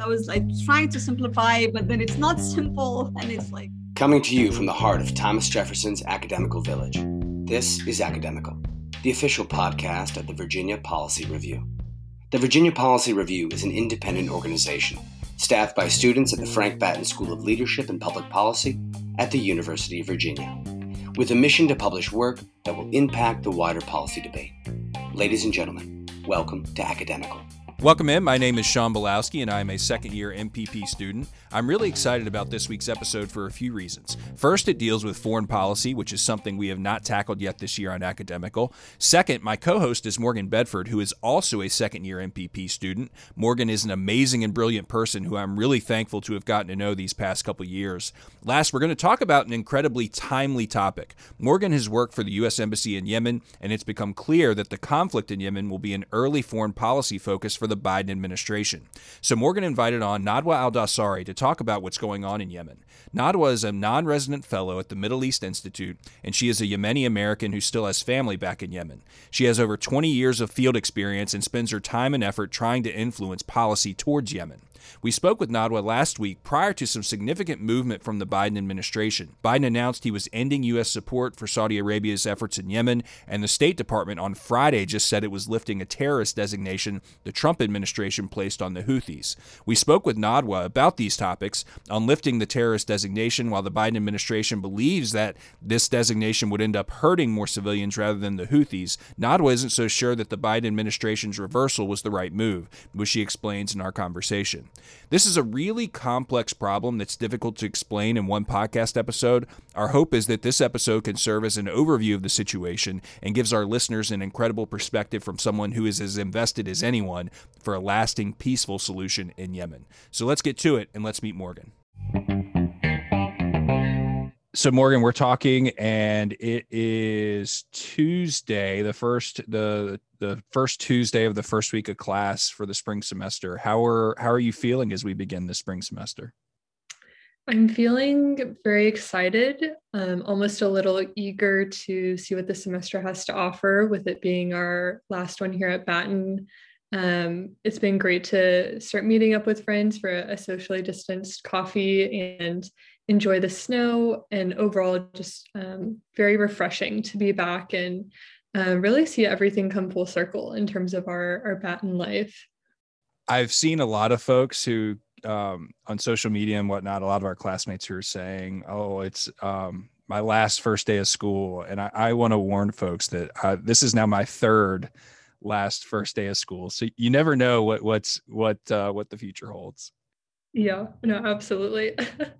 I was like trying to simplify, but then it's not simple, and it's like. Coming to you from the heart of Thomas Jefferson's academical village, this is Academical, the official podcast of the Virginia Policy Review. The Virginia Policy Review is an independent organization staffed by students at the Frank Batten School of Leadership and Public Policy at the University of Virginia, with a mission to publish work that will impact the wider policy debate. Ladies and gentlemen, welcome to Academical. Welcome in. My name is Sean Belowski, and I am a second year MPP student. I'm really excited about this week's episode for a few reasons. First, it deals with foreign policy, which is something we have not tackled yet this year on Academical. Second, my co host is Morgan Bedford, who is also a second year MPP student. Morgan is an amazing and brilliant person who I'm really thankful to have gotten to know these past couple years. Last, we're going to talk about an incredibly timely topic. Morgan has worked for the U.S. Embassy in Yemen, and it's become clear that the conflict in Yemen will be an early foreign policy focus for the Biden administration. So Morgan invited on Nadwa Al Dawsari to talk about what's going on in Yemen. Nadwa is a non resident fellow at the Middle East Institute, and she is a Yemeni American who still has family back in Yemen. She has over 20 years of field experience and spends her time and effort trying to influence policy towards Yemen. We spoke with Nadwa last week prior to some significant movement from the Biden administration. Biden announced he was ending U.S. support for Saudi Arabia's efforts in Yemen, and the State Department on Friday just said it was lifting a terrorist designation the Trump administration placed on the Houthis. We spoke with Nadwa about these topics on lifting the terrorist designation while the Biden administration believes that this designation would end up hurting more civilians rather than the Houthis. Nadwa isn't so sure that the Biden administration's reversal was the right move, which she explains in our conversation. This is a really complex problem that's difficult to explain in one podcast episode. Our hope is that this episode can serve as an overview of the situation and gives our listeners an incredible perspective from someone who is as invested as anyone for a lasting, peaceful solution in Yemen. So let's get to it and let's meet Morgan so Morgan, we're talking, and it is Tuesday, the first the the first Tuesday of the first week of class for the spring semester. How are how are you feeling as we begin the spring semester? I'm feeling very excited, um, almost a little eager to see what the semester has to offer, with it being our last one here at Batten. Um, it's been great to start meeting up with friends for a, a socially distanced coffee and enjoy the snow and overall just um, very refreshing to be back and uh, really see everything come full circle in terms of our our Batten life. I've seen a lot of folks who um, on social media and whatnot, a lot of our classmates who are saying, "Oh, it's um, my last first day of school," and I, I want to warn folks that uh, this is now my third last first day of school. So you never know what what's what uh, what the future holds. Yeah, no, absolutely.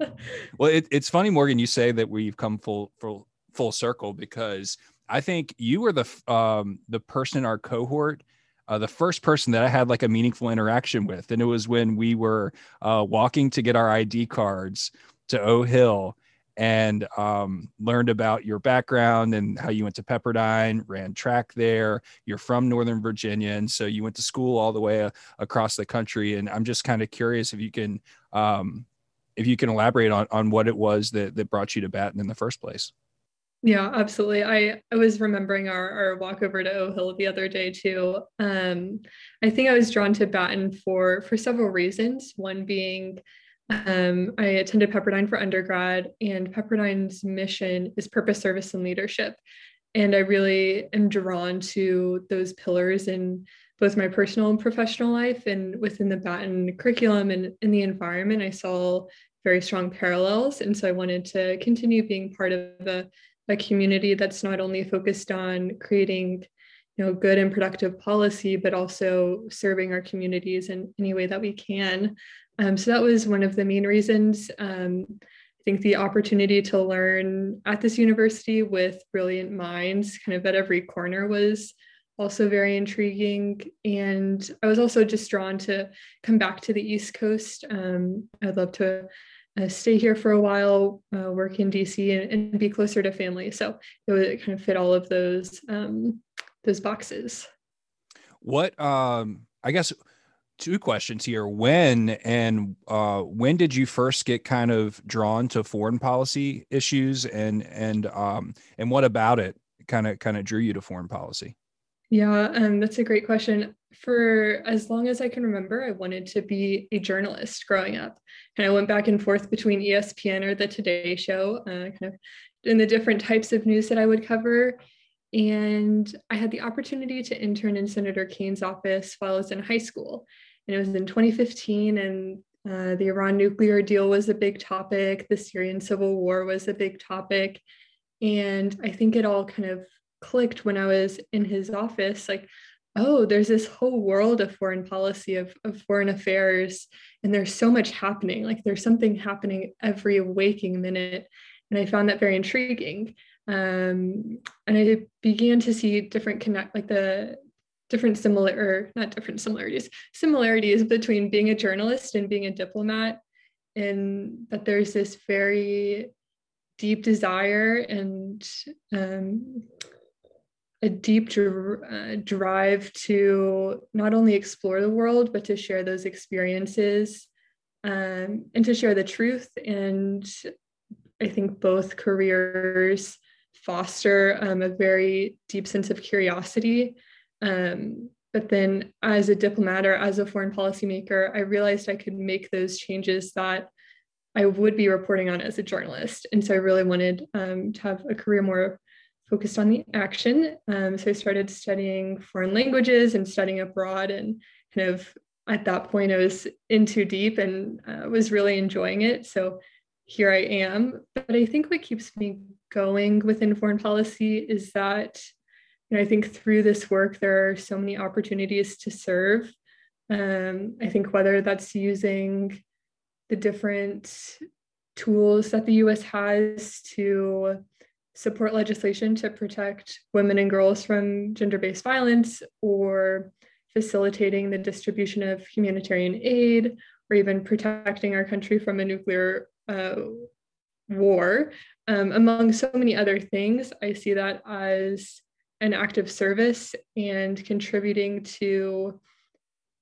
well, it, it's funny, Morgan, you say that we've come full full full circle because I think you were the um, the person in our cohort, uh, the first person that I had like a meaningful interaction with, and it was when we were uh, walking to get our ID cards to O Hill, and um, learned about your background and how you went to Pepperdine, ran track there. You're from Northern Virginia, and so you went to school all the way uh, across the country. And I'm just kind of curious if you can um, if you can elaborate on on what it was that that brought you to Batten in the first place. Yeah, absolutely. I, I was remembering our, our walk over to O Hill the other day too. Um, I think I was drawn to Batten for for several reasons. One being um, I attended Pepperdine for undergrad, and Pepperdine's mission is purpose, service, and leadership. And I really am drawn to those pillars in both my personal and professional life and within the Batten curriculum and in the environment. I saw very strong parallels. And so I wanted to continue being part of a, a community that's not only focused on creating you know good and productive policy but also serving our communities in any way that we can um, so that was one of the main reasons. Um, I think the opportunity to learn at this university with brilliant minds kind of at every corner was also very intriguing. And I was also just drawn to come back to the East Coast. Um, I'd love to uh, stay here for a while, uh, work in DC, and, and, be closer to family. So it would kind of fit all of those um, those boxes. What um, I guess two questions here when and uh, when did you first get kind of drawn to foreign policy issues and and um, and what about it kind of kind of drew you to foreign policy yeah um, that's a great question for as long as I can remember, I wanted to be a journalist growing up. And I went back and forth between ESPN or the Today Show, uh, kind of in the different types of news that I would cover. And I had the opportunity to intern in Senator Kaine's office while I was in high school. And it was in 2015, and uh, the Iran nuclear deal was a big topic. The Syrian civil war was a big topic. And I think it all kind of clicked when I was in his office. Like, oh, there's this whole world of foreign policy, of, of foreign affairs, and there's so much happening. Like, there's something happening every waking minute. And I found that very intriguing. Um, and I began to see different connect, like the different similar, or not different similarities, similarities between being a journalist and being a diplomat. And that there's this very deep desire and um, a deep dr- uh, drive to not only explore the world, but to share those experiences um, and to share the truth. And I think both careers foster um, a very deep sense of curiosity. Um, but then, as a diplomat or as a foreign policymaker, I realized I could make those changes that I would be reporting on as a journalist. And so I really wanted um, to have a career more focused on the action. Um, so I started studying foreign languages and studying abroad, and kind of at that point I was in too deep and uh, was really enjoying it. So here I am. But I think what keeps me going within foreign policy is that know I think through this work there are so many opportunities to serve. Um, I think whether that's using the different tools that the US has to support legislation to protect women and girls from gender based violence or facilitating the distribution of humanitarian aid or even protecting our country from a nuclear uh, war. Um, among so many other things, I see that as an act of service and contributing to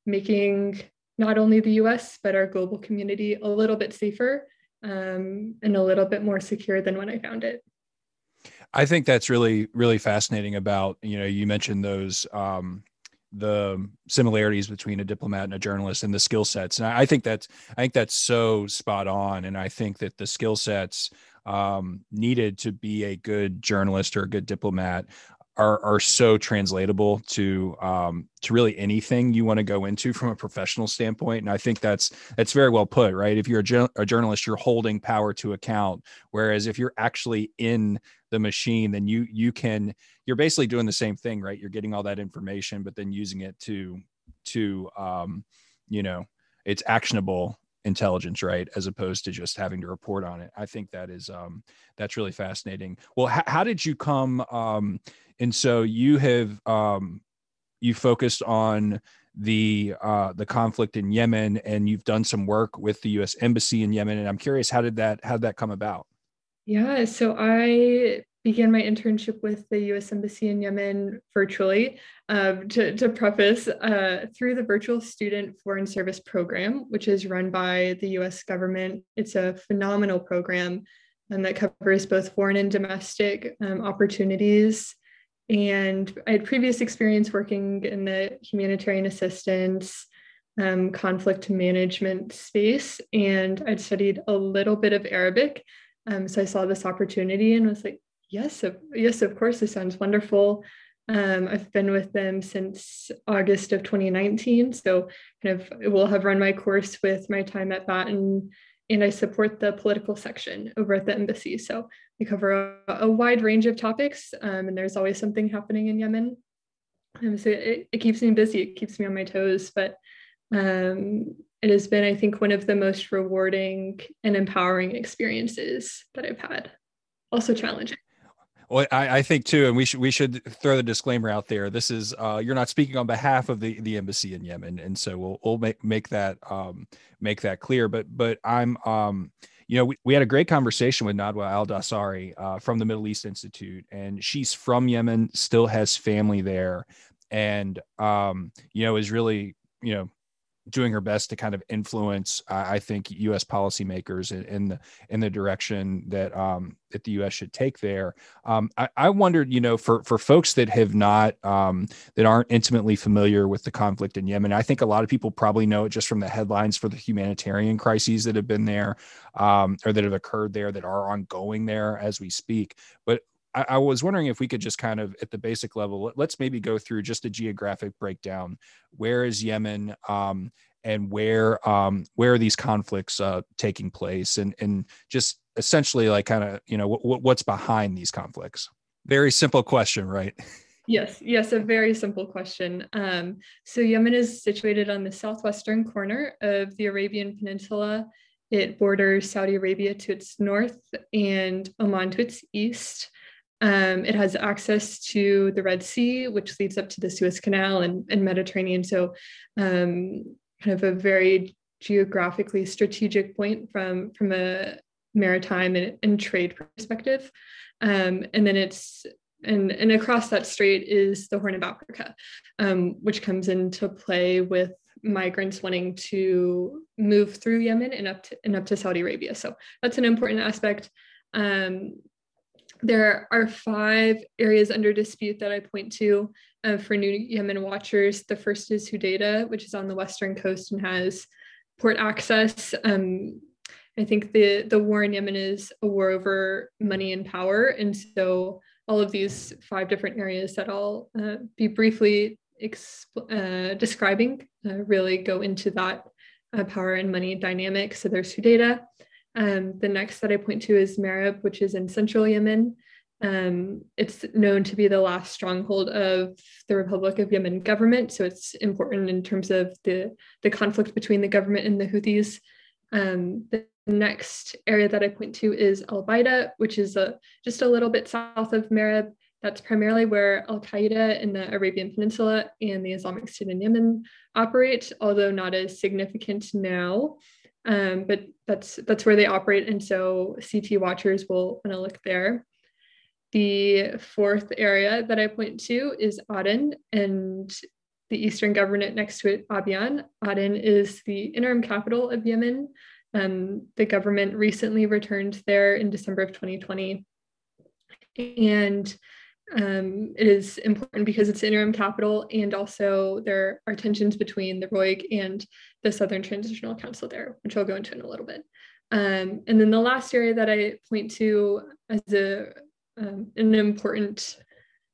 making not only the US, but our global community a little bit safer um, and a little bit more secure than when I found it. I think that's really really fascinating about you know you mentioned those um, the similarities between a diplomat and a journalist and the skill sets and I, think that's I think that's so spot on and I think that the skill sets um, needed to be a good journalist or a good diplomat are are so translatable to um, to really anything you want to go into from a professional standpoint. And I think that's that's very well put, right? If you're a, a journalist, you're holding power to account, whereas if you're actually in the machine, then you you can you're basically doing the same thing, right? You're getting all that information, but then using it to to um, you know it's actionable intelligence right as opposed to just having to report on it i think that is um that's really fascinating well h- how did you come um and so you have um, you focused on the uh, the conflict in Yemen, and you've done some work with the U.S. Embassy in Yemen. And I'm curious, how did that how did that come about? Yeah, so I began my internship with the U.S. Embassy in Yemen virtually. Um, to, to preface, uh, through the Virtual Student Foreign Service Program, which is run by the U.S. government. It's a phenomenal program um, that covers both foreign and domestic um, opportunities and I had previous experience working in the humanitarian assistance, um, conflict management space, and I'd studied a little bit of Arabic. Um, so I saw this opportunity and was like, yes, of, yes, of course, this sounds wonderful. Um, I've been with them since August of 2019. So kind of will have run my course with my time at Batten and I support the political section over at the embassy. So we cover a, a wide range of topics, um, and there's always something happening in Yemen. Um, so it, it, keeps me busy, it keeps me on my toes, but um, it has been, I think, one of the most rewarding and empowering experiences that I've had. Also challenging. Well, I, I, think too, and we should we should throw the disclaimer out there. This is uh, you're not speaking on behalf of the the embassy in Yemen, and so we'll we'll make make that um, make that clear. But but I'm um, you know we, we had a great conversation with Nadwa Al Dawsari uh, from the Middle East Institute, and she's from Yemen, still has family there, and um, you know is really you know doing her best to kind of influence, uh, I think, U.S. policymakers in, in, the in the direction that um, that the U.S. should take there. Um, I, I, wondered, you know, for for folks that have not um, that aren't intimately familiar with the conflict in Yemen, I think a lot of people probably know it just from the headlines for the humanitarian crises that have been there um, or that have occurred there that are ongoing there as we speak. But I, I, was wondering if we could just kind of at the basic level, let's maybe go through just a geographic breakdown. Where is Yemen? Um, and where um, where are these conflicts uh, taking place? And and just essentially like kind of you know what, what's behind these conflicts? Very simple question right? Yes yes a very simple question. Um, so yemen is situated on the southwestern corner of the arabian peninsula. It borders saudi arabia to its north and oman to its east um, it has access to the Red Sea, which leads up to the Suez Canal and, and Mediterranean. So, um, kind of a very geographically strategic point from, from a maritime and, and trade perspective. Um, and then it's and, and across that strait is the Horn of Africa, um, which comes into play with migrants wanting to move through Yemen and up to, and up to Saudi Arabia. So that's an important aspect. Um, there are five areas under dispute that I point to uh, for new Yemen watchers. The first is Hodeidah, which is on the western coast and has port access. Um, I think the the war in Yemen is a war over money and power, and so all of these five different areas that I'll uh, be briefly uh, describing uh, really go into that uh, power and money dynamic. So there's Hodeidah. Um, the next that I point to is Marib, which is in central Yemen. Um, it's known to be the last stronghold of the Republic of Yemen government, so it's important in terms of the, the conflict between the government and the Houthis. Um, the next area that I point to is Al Baida, which is a, just a little bit south of Marib. That's primarily where Al Qaeda in the Arabian Peninsula and the Islamic State in Yemen operate, although not as significant now um, but that's that's where they operate. And so CT watchers will want to look there. The fourth area that I point to is Aden and the eastern governorate next to it, Abyan. Aden is the interim capital of Yemen. Um, the government recently returned there in December of 2020. And um, it is important because it's interim capital, and also there are tensions between the ROIG and the Southern Transitional Council there, which I'll go into in a little bit. Um, and then the last area that I point to as a, um, an important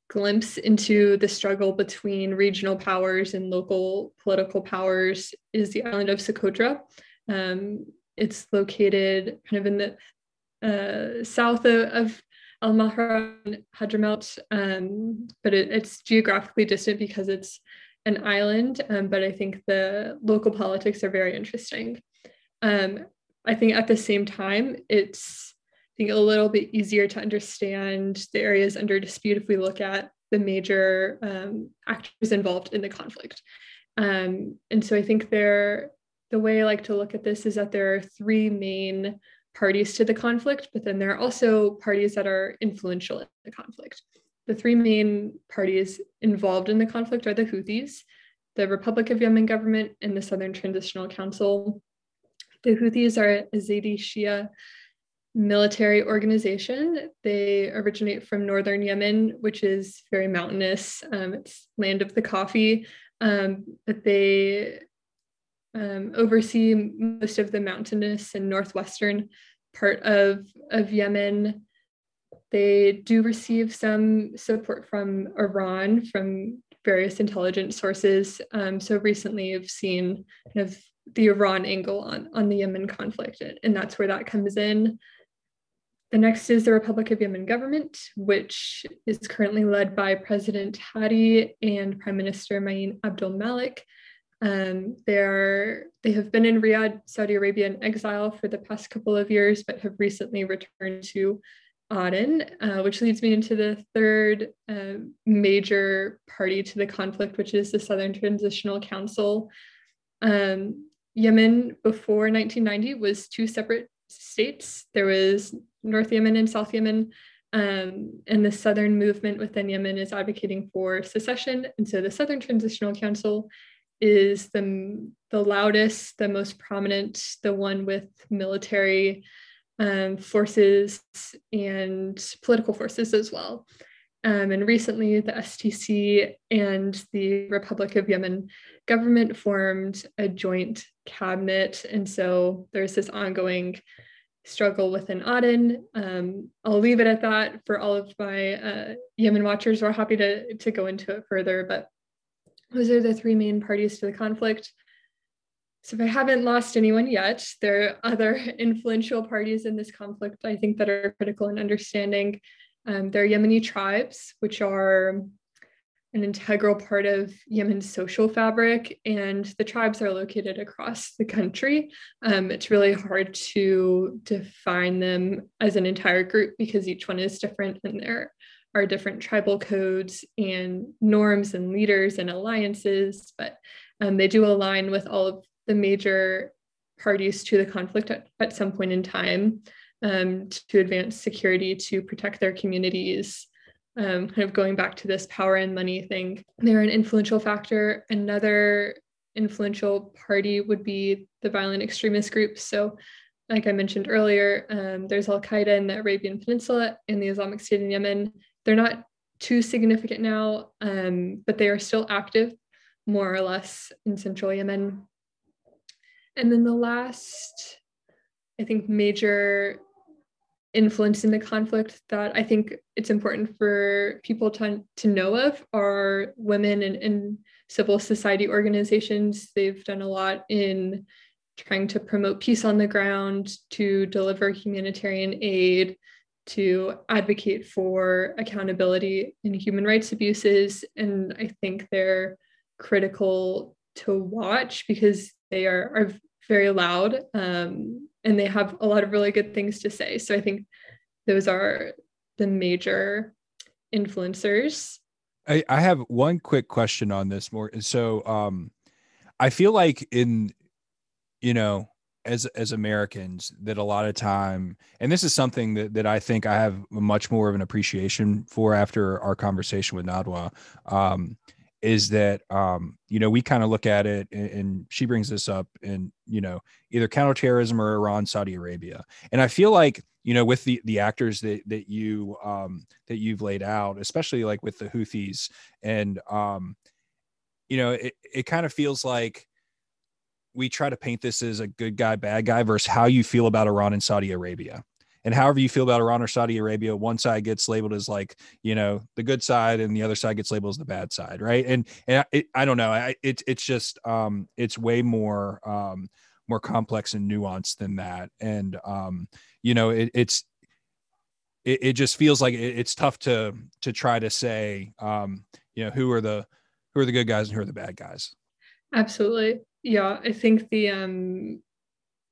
glimpse into the struggle between regional powers and local political powers is the island of Socotra. Um, it's located kind of in the uh, south of, of Al Mahra and Hadramaut, um, but it, it's geographically distant because it's an island. Um, but I think the local politics are very interesting. Um, I think at the same time, it's I think a little bit easier to understand the areas under dispute if we look at the major um, actors involved in the conflict. Um, and so I think there, the way I like to look at this is that there are three main parties to the conflict, but then there are also parties that are influential in the conflict. The three main parties involved in the conflict are the Houthis, the Republic of Yemen government, and the Southern Transitional Council. The Houthis are a Zaidi Shia military organization. They originate from northern Yemen, which is very mountainous. Um, it's land of the coffee, um, but they um, oversee most of the mountainous and northwestern part of, of Yemen. They do receive some support from Iran, from various intelligence sources. Um, so recently, I've seen kind of the Iran angle on, on the Yemen conflict, and that's where that comes in. The next is the Republic of Yemen government, which is currently led by President Hadi and Prime Minister Ma'in Abdul Malik. Um, they're, they have been in Riyadh, Saudi Arabia in exile for the past couple of years, but have recently returned to Aden, uh, which leads me into the third uh, major party to the conflict, which is the Southern Transitional Council. Um, Yemen before 1990 was two separate states. There was North Yemen and South Yemen. Um, and the Southern movement within Yemen is advocating for secession. And so the Southern Transitional Council is the, the loudest, the most prominent, the one with military um, forces and political forces as well. Um, and recently, the STC and the Republic of Yemen government formed a joint cabinet. And so there's this ongoing struggle within Aden. Um, I'll leave it at that for all of my uh, Yemen watchers. We're happy to, to go into it further, but those are the three main parties to the conflict. So if I haven't lost anyone yet, there are other influential parties in this conflict, I think, that are critical in understanding. Um, there are Yemeni tribes, which are an integral part of Yemen's social fabric, and the tribes are located across the country. Um, it's really hard to define them as an entire group because each one is different and there are different tribal codes and norms and leaders and alliances, but um, they do align with all of the major parties to the conflict at, at some point in time um, to advance security, to protect their communities. Um, kind of going back to this power and money thing, they're an influential factor. Another influential party would be the violent extremist groups. So, like I mentioned earlier, um, there's Al Qaeda in the Arabian Peninsula and the Islamic State in Yemen. They're not too significant now, um, but they are still active, more or less, in central Yemen. And then the last, I think, major influence in the conflict that I think it's important for people to, to know of are women and, and civil society organizations. They've done a lot in trying to promote peace on the ground, to deliver humanitarian aid, to advocate for accountability in human rights abuses. And I think they're critical to watch because they are, are very loud um, and they have a lot of really good things to say. So I think those are the major influencers. I, I have one quick question on this more. So um, I feel like in, you know, as as Americans that a lot of time, and this is something that that I think I have much more of an appreciation for after our conversation with Nadwa. Um, is that um, you know we kind of look at it and, and, she brings this up in you know either counterterrorism or Iran, Saudi Arabia, and I feel like you know with the the actors that that you um, that you've laid out, especially like with the Houthis, and um, you know it it kind of feels like we try to paint this as a good guy bad guy versus how you feel about Iran and Saudi Arabia and however you feel about Iran or Saudi Arabia, one side gets labeled as like you know the good side, and the other side gets labeled as the bad side, right? And and it, I don't know, I, it, it's just um, it's way more um, more complex and nuanced than that, and um, you know it, it's it, it just feels like it, it's tough to to try to say um, you know who are the who are the good guys and who are the bad guys. Absolutely, yeah. I think the um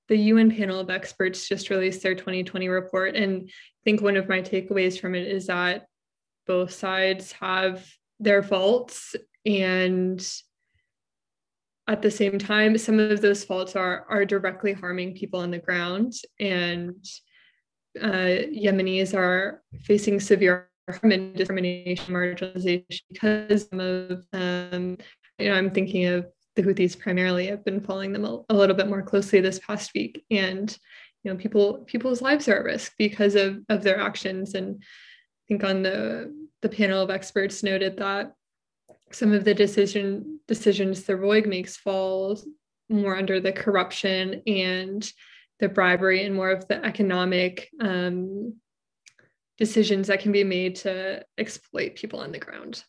the UN panel of experts just released their 2020 report. And I think one of my takeaways from it is that both sides have their faults. And at the same time, some of those faults are, are directly harming people on the ground. And uh, Yemenis are facing severe harm and discrimination, marginalization because of, um, you know, I'm thinking of the Houthis primarily. I've been following them a, a, little bit more closely this past week, and you know, people people's lives are at risk because of of their actions. And I think on the the panel of experts noted that some of the decision decisions the ROIG makes fall more under the corruption and the bribery and more of the economic um, decisions that can be made to exploit people on the ground.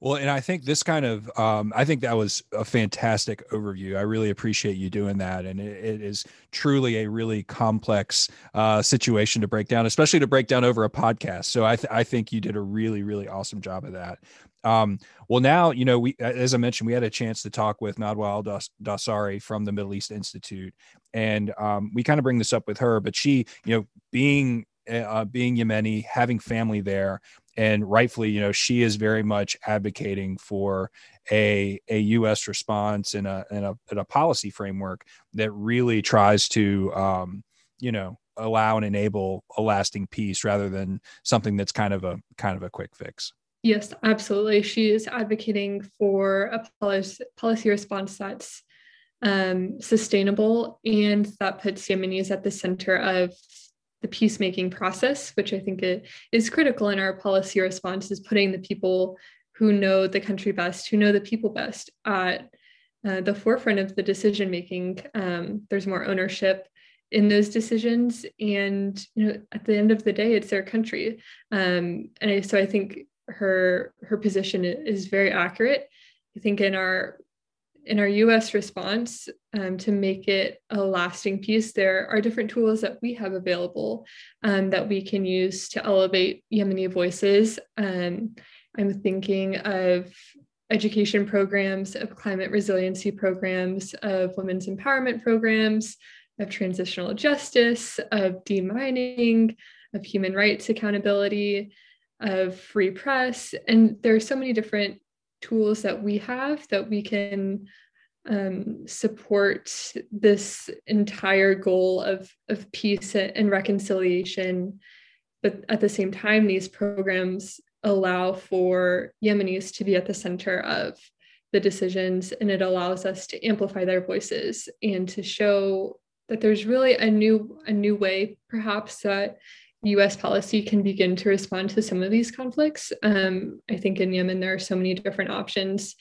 Well, and I think this kind of, um, I think that was a fantastic overview. I really appreciate you doing that. And it, it is truly a really complex uh, situation to break down, especially to break down over a podcast. So I, th- I think you did a really, really awesome job of that. Um, well, now, you know, we, as I mentioned, we had a chance to talk with Nadwa Al Dawsari from the Middle East Institute. And um, we kind of bring this up with her, but she, you know, being uh, being Yemeni, having family there, and rightfully, you know, she is very much advocating for a a U.S. response and a and a, and a policy framework that really tries to, um, you know, allow and enable a lasting peace rather than something that's kind of a kind of a quick fix. Yes, absolutely. She is advocating for a policy, policy response that's um, sustainable and that puts Yemenis at the center of the peacemaking process, which I think is critical in our policy response, is putting the people who know the country best, who know the people best, at uh, the forefront of the decision making. Um, there's more ownership in those decisions, and you know, at the end of the day, it's their country. Um, and I, so I think her her position is very accurate. I think in our in our US response um, to make it a lasting peace, there are different tools that we have available um, that we can use to elevate Yemeni voices. Um, I'm thinking of education programs, of climate resiliency programs, of women's empowerment programs, of transitional justice, of demining, of human rights accountability, of free press. And there are so many different tools that we have that we can um, support this entire goal of, of peace and reconciliation. But at the same time, these programs allow for Yemenis to be at the center of the decisions and it allows us to amplify their voices and to show that there's really a new a new way perhaps that US policy can begin to respond to some of these conflicts. Um, I think in Yemen, there are so many different options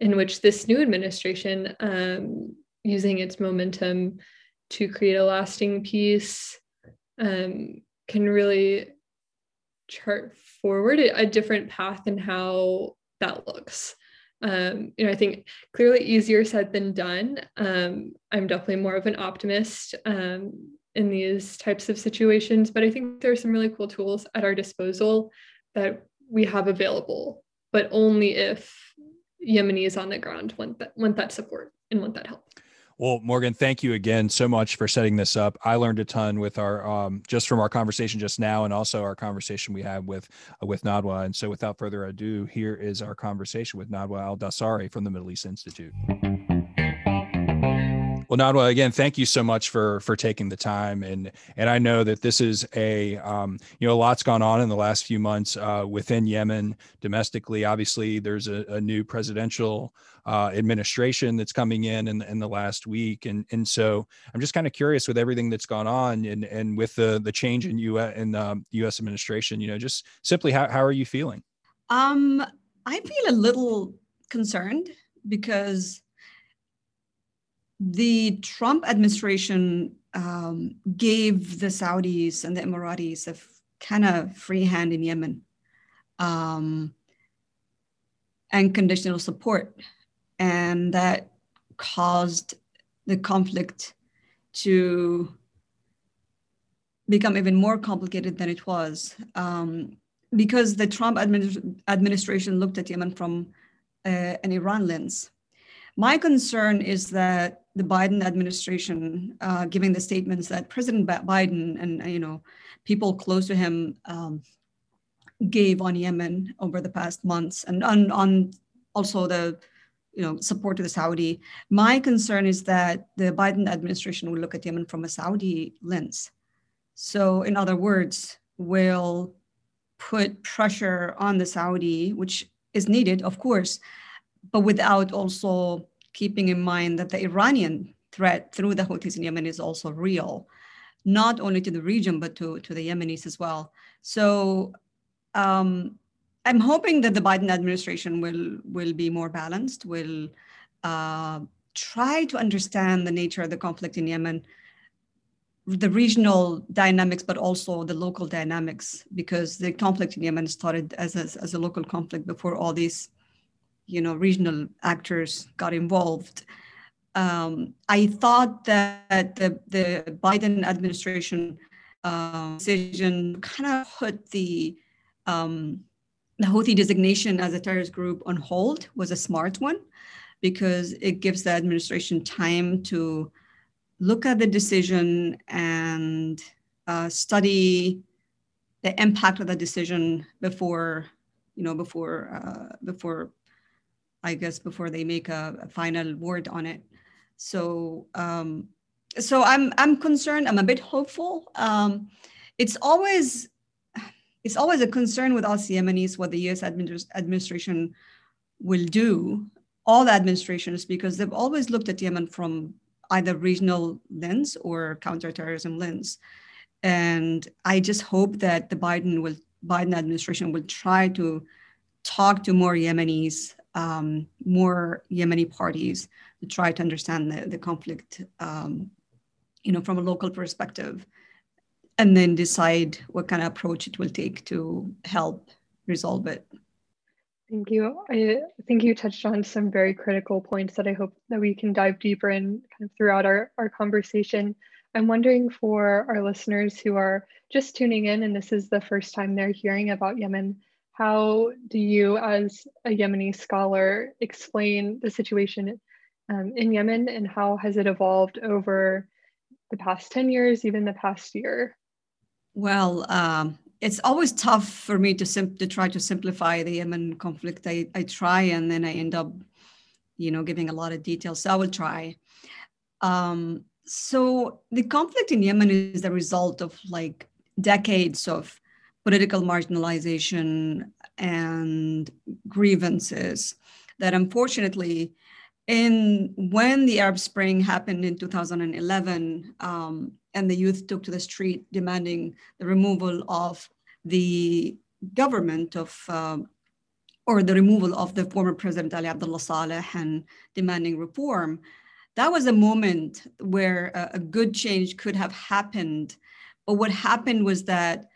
in which this new administration, um, using its momentum to create a lasting peace, um, can really chart forward a different path and how that looks. Um, you know, I think clearly easier said than done. Um, I'm definitely more of an optimist um, in these types of situations. But I think there are some really cool tools at our disposal that we have available, but only if Yemenis on the ground want that want that support and want that help. Well, Morgan, thank you again so much for setting this up. I learned a ton with our um, just from our conversation just now, and also our conversation we had with uh, with Nadwa. And so, without further ado, here is our conversation with Nadwa Al Dawsari from the Middle East Institute. Well, Nadwa, again, thank you so much for for taking the time, and and I know that this is a um, you know a lot's gone on in the last few months uh, within Yemen domestically. Obviously, there's a, a new presidential uh, administration that's coming in, in in the last week, and and so I'm just kind of curious with everything that's gone on, and and with the the change in U.S. in um, U.S. administration, you know, just simply how how are you feeling? Um, I feel a little concerned because the Trump administration um, gave the Saudis and the Emiratis a kind of free hand in Yemen um, and conditional support. And that caused the conflict to become even more complicated than it was um, because the Trump administ- administration looked at Yemen from uh, an Iran lens. My concern is that the Biden administration, uh, giving the statements that President Biden and you know people close to him um, gave on Yemen over the past months, and on, on also the you know support to the Saudi. My concern is that the Biden administration will look at Yemen from a Saudi lens. So, in other words, will put pressure on the Saudi, which is needed, of course, but without also keeping in mind that the Iranian threat through the Houthis in Yemen is also real, not only to the region, but to, to the Yemenis as well. So um, I'm hoping that the Biden administration will, will be more balanced, will uh, try to understand the nature of the conflict in Yemen, the regional dynamics, but also the local dynamics, because the conflict in Yemen started as a, as a local conflict before all these you know regional actors got involved. Um, I thought that the the Biden administration uh, decision kind of put the um, the Houthi designation as a terrorist group on hold was a smart one because it gives the administration time to look at the decision and uh, study the impact of the decision before you know before uh, before I guess, before they make a, a final word on it. So, um, so I'm I'm concerned. I'm a bit hopeful. Um, it's always it's always a concern with us Yemenis what the US administration will do, all the administrations, because they've always looked at Yemen from either regional lens or counterterrorism lens. And I just hope that the Biden will Biden administration will try to talk to more Yemenis, um, more Yemeni parties to try to understand the, the conflict, um, you know, from a local perspective, and then decide what kind of approach it will take to help resolve it. Thank you. I think you touched on some very critical points that I hope that we can dive deeper in kind of throughout our, our conversation. I'm wondering for our listeners who are just tuning in and this is the first time they're hearing about Yemen, how do you, as a Yemeni scholar, explain the situation um, in Yemen and how has it evolved over the past 10 years, even the past year? Well, um, it's always tough for me to sim- to try to simplify the Yemen conflict. I, I try and then I end up, you know, giving a lot of details. So I will try. Um, so the conflict in Yemen is the result of like decades of political marginalization and grievances that unfortunately in when the arab spring happened in 2011 um, and the youth took to the street demanding the removal of the government of uh, or the removal of the former president Ali Abdullah Saleh and demanding reform, that was a moment where a, a good change could have happened. But what happened was that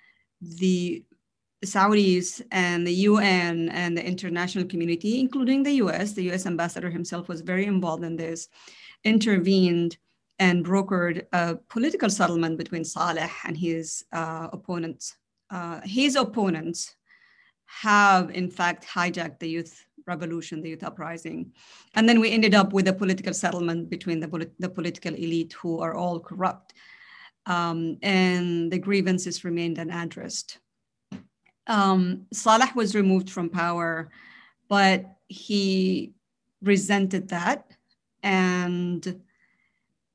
the Saudis and the UN and the international community, including the US, the US ambassador himself was very involved in this, intervened and brokered a political settlement between Saleh and his uh, opponents. Uh, his opponents have, in fact, hijacked the youth revolution, the youth uprising. And then we ended up with a political settlement between the, the political elite who are all corrupt. Um, and the grievances remained unaddressed. Um, Saleh was removed from power, but he resented that and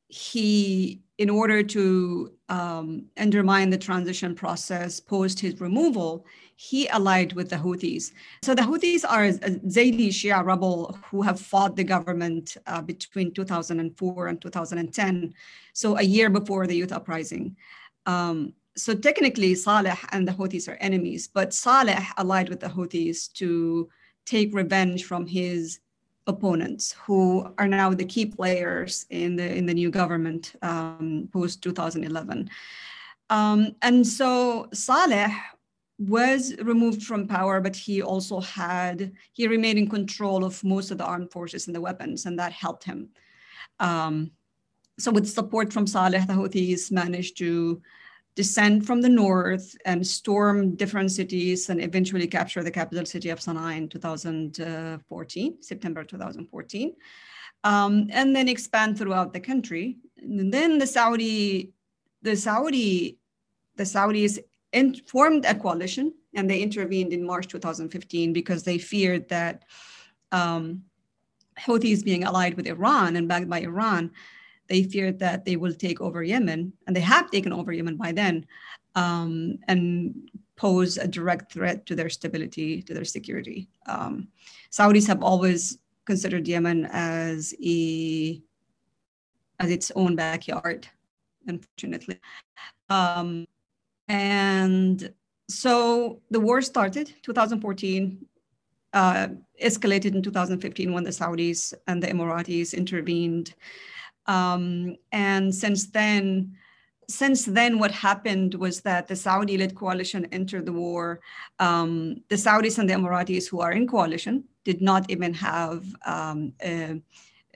he, in order to um, undermine the transition process post his removal, he allied with the Houthis. So the Houthis are a Zaydi Shia rebel who have fought the government uh, between 2004 and 2010, so a year before the youth uprising. Um, so technically, Saleh and the Houthis are enemies, but Saleh allied with the Houthis to take revenge from his opponents who are now the key players in the in the new government um, post 2011. Um, and so Saleh was removed from power, but he also had he remained in control of most of the armed forces and the weapons, and that helped him. Um, so with support from Saleh, the Houthis managed to descend from the north and storm different cities and eventually capture the capital city of Sana'a in 2014, September 2014, um, and then expand throughout the country. And then the Saudi, the Saudi, the Saudis formed a coalition and they intervened in March 2015 because they feared that um, Houthis being allied with Iran and backed by Iran they feared that they will take over Yemen, and they have taken over Yemen by then, um, and pose a direct threat to their stability, to their security. Um, Saudis have always considered Yemen as a as its own backyard, unfortunately. Um, and so the war started 2014 uh, escalated in 2015 when the saudis and the emiratis intervened um, and since then, since then, what happened was that the Saudi-led coalition entered the war. Um, the Saudis and the Emiratis, who are in coalition, did not even have um, a,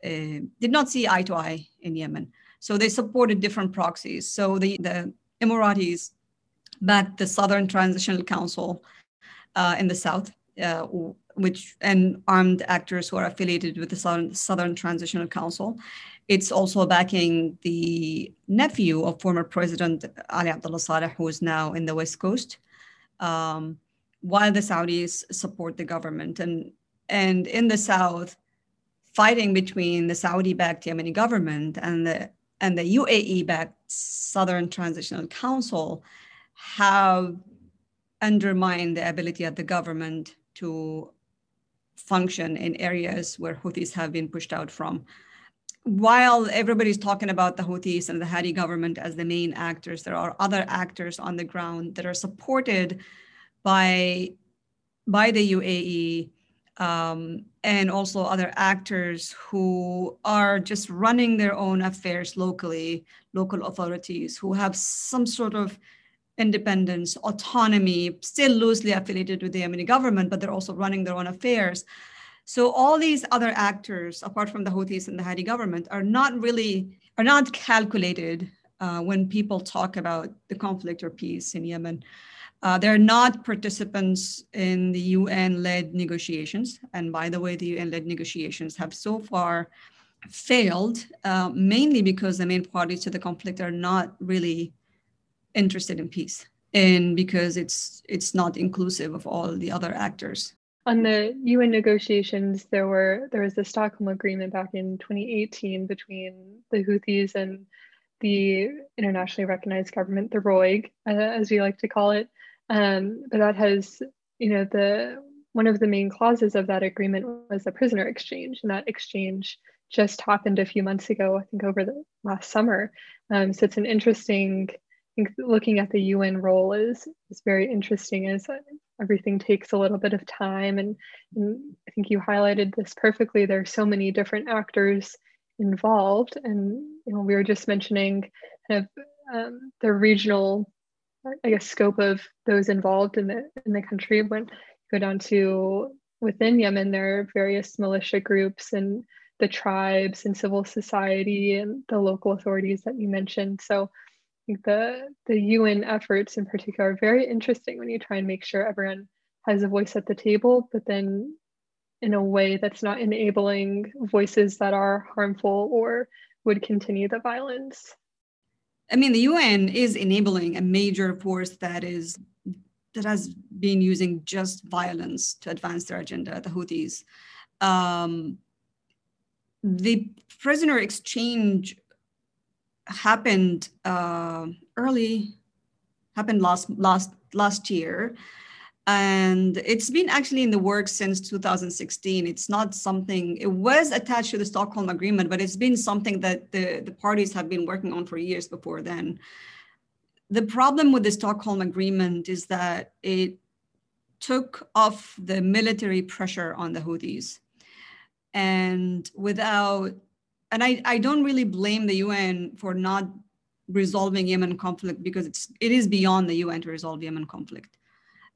a, did not see eye to eye in Yemen. So they supported different proxies. So the, the Emiratis backed the Southern Transitional Council uh, in the south, uh, which and armed actors who are affiliated with the Southern, Southern Transitional Council. It's also backing the nephew of former President Ali Abdullah Saleh, who is now in the West Coast, um, while the Saudis support the government. And, and in the South, fighting between the Saudi-backed Yemeni government and the, and the UAE-backed Southern Transitional Council have undermined the ability of the government to function in areas where Houthis have been pushed out from. While everybody's talking about the Houthis and the Hadi government as the main actors, there are other actors on the ground that are supported by, by the UAE um, and also other actors who are just running their own affairs locally, local authorities who have some sort of independence, autonomy, still loosely affiliated with the Yemeni government, but they're also running their own affairs. So all these other actors, apart from the Houthis and the Hadi government, are not really are not calculated uh, when people talk about the conflict or peace in Yemen. Uh, they're not participants in the UN-led negotiations, and by the way, the UN-led negotiations have so far failed, uh, mainly because the main parties to the conflict are not really interested in peace and because it's it's not inclusive of all the other actors on the UN negotiations there were there was the Stockholm agreement back in 2018 between the Houthis and the internationally recognized government the ROIG uh, as we like to call it. Um, but that has you know the one of the main clauses of that agreement was the prisoner exchange and that exchange just happened a few months ago I think over the last summer. Um, so it's an interesting I think looking at the UN role is is very interesting as everything takes a little bit of time. And, and I think you highlighted this perfectly. There are so many different actors involved. And you know we were just mentioning kind of um, the regional I guess scope of those involved in the in the country. When you go down to within Yemen there are various militia groups and the tribes and civil society and the local authorities that you mentioned. So the the UN efforts in particular are very interesting when you try and make sure everyone has a voice at the table, but then in a way that's not enabling voices that are harmful or would continue the violence. I mean, the UN is enabling a major force that is that has been using just violence to advance their agenda, the Houthis. Um, the prisoner exchange happened uh, early, happened last last last year, and it's been actually in the works since 2016. It's not something. It was attached to the Stockholm Agreement, but it's been something that the the parties have been working on for years before then. The problem with the Stockholm Agreement is that it took off the military pressure on the Houthis. And without and I, I don't really blame the UN for not resolving Yemen conflict because it's it is beyond the UN to resolve Yemen conflict.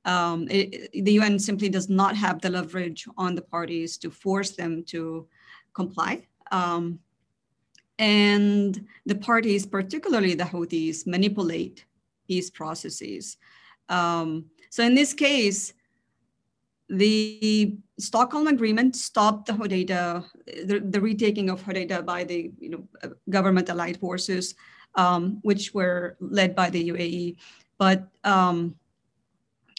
Um, it, the UN simply does not have the leverage on the parties to force them to comply. Um, and the parties, particularly the Houthis, manipulate these processes. Um, so in this case, the Stockholm Agreement stopped the Hodeidah, the, the, retaking of Hodeida by the you know, government allied forces, um, which were led by the UAE. But um,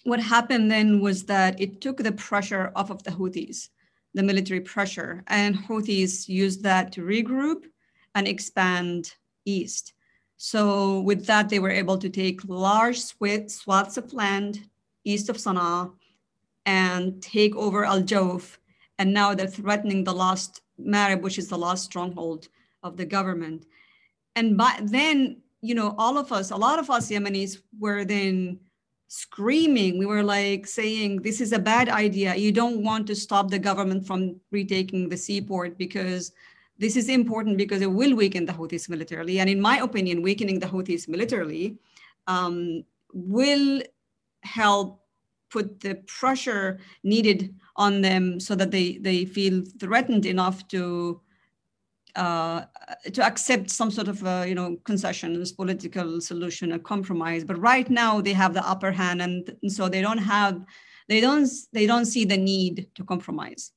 what happened then was that it took the pressure off of the Houthis, the military pressure, and Houthis used that to regroup and expand east. So with that, they were able to take large swaths of land east of Sana'a and take over Al Jawf. And now they're threatening the last Marib, which is the last stronghold of the government. And by then, you know, all of us, a lot of us Yemenis were then screaming. We were like saying, this is a bad idea. You don't want to stop the government from retaking the seaport because this is important because it will weaken the Houthis militarily. And in my opinion, weakening the Houthis militarily um, will help put the pressure needed on them so that they they feel threatened enough to uh, to accept some sort of uh, you know concessions, political solution, a compromise. But right now they have the upper hand, and, and so they don't have they don't they don't see the need to compromise,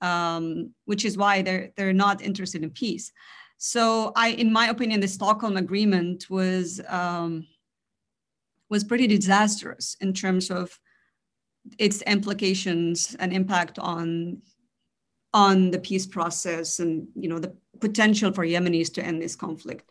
um, which is why they're they're not interested in peace. So I, in my opinion, the Stockholm Agreement was. Um, was pretty disastrous in terms of its implications and impact on on the peace process and you know the potential for Yemenis to end this conflict.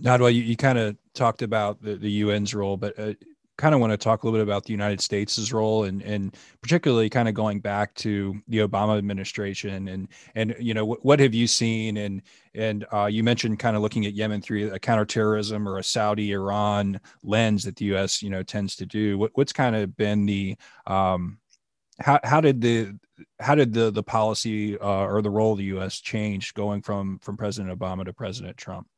Nadwa, you, you kind of talked about the, the UN's role, but uh, kind of want to talk a little bit about the United States' role and and particularly kind of going back to the Obama administration and and you know what, what have you seen and and uh, you mentioned kind of looking at Yemen through a counterterrorism or a Saudi Iran lens that the U.S. you know tends to do. What, what's kind of been the um, how how did the how did the the policy uh, or the role of the U.S. change going from from President Obama to President Trump?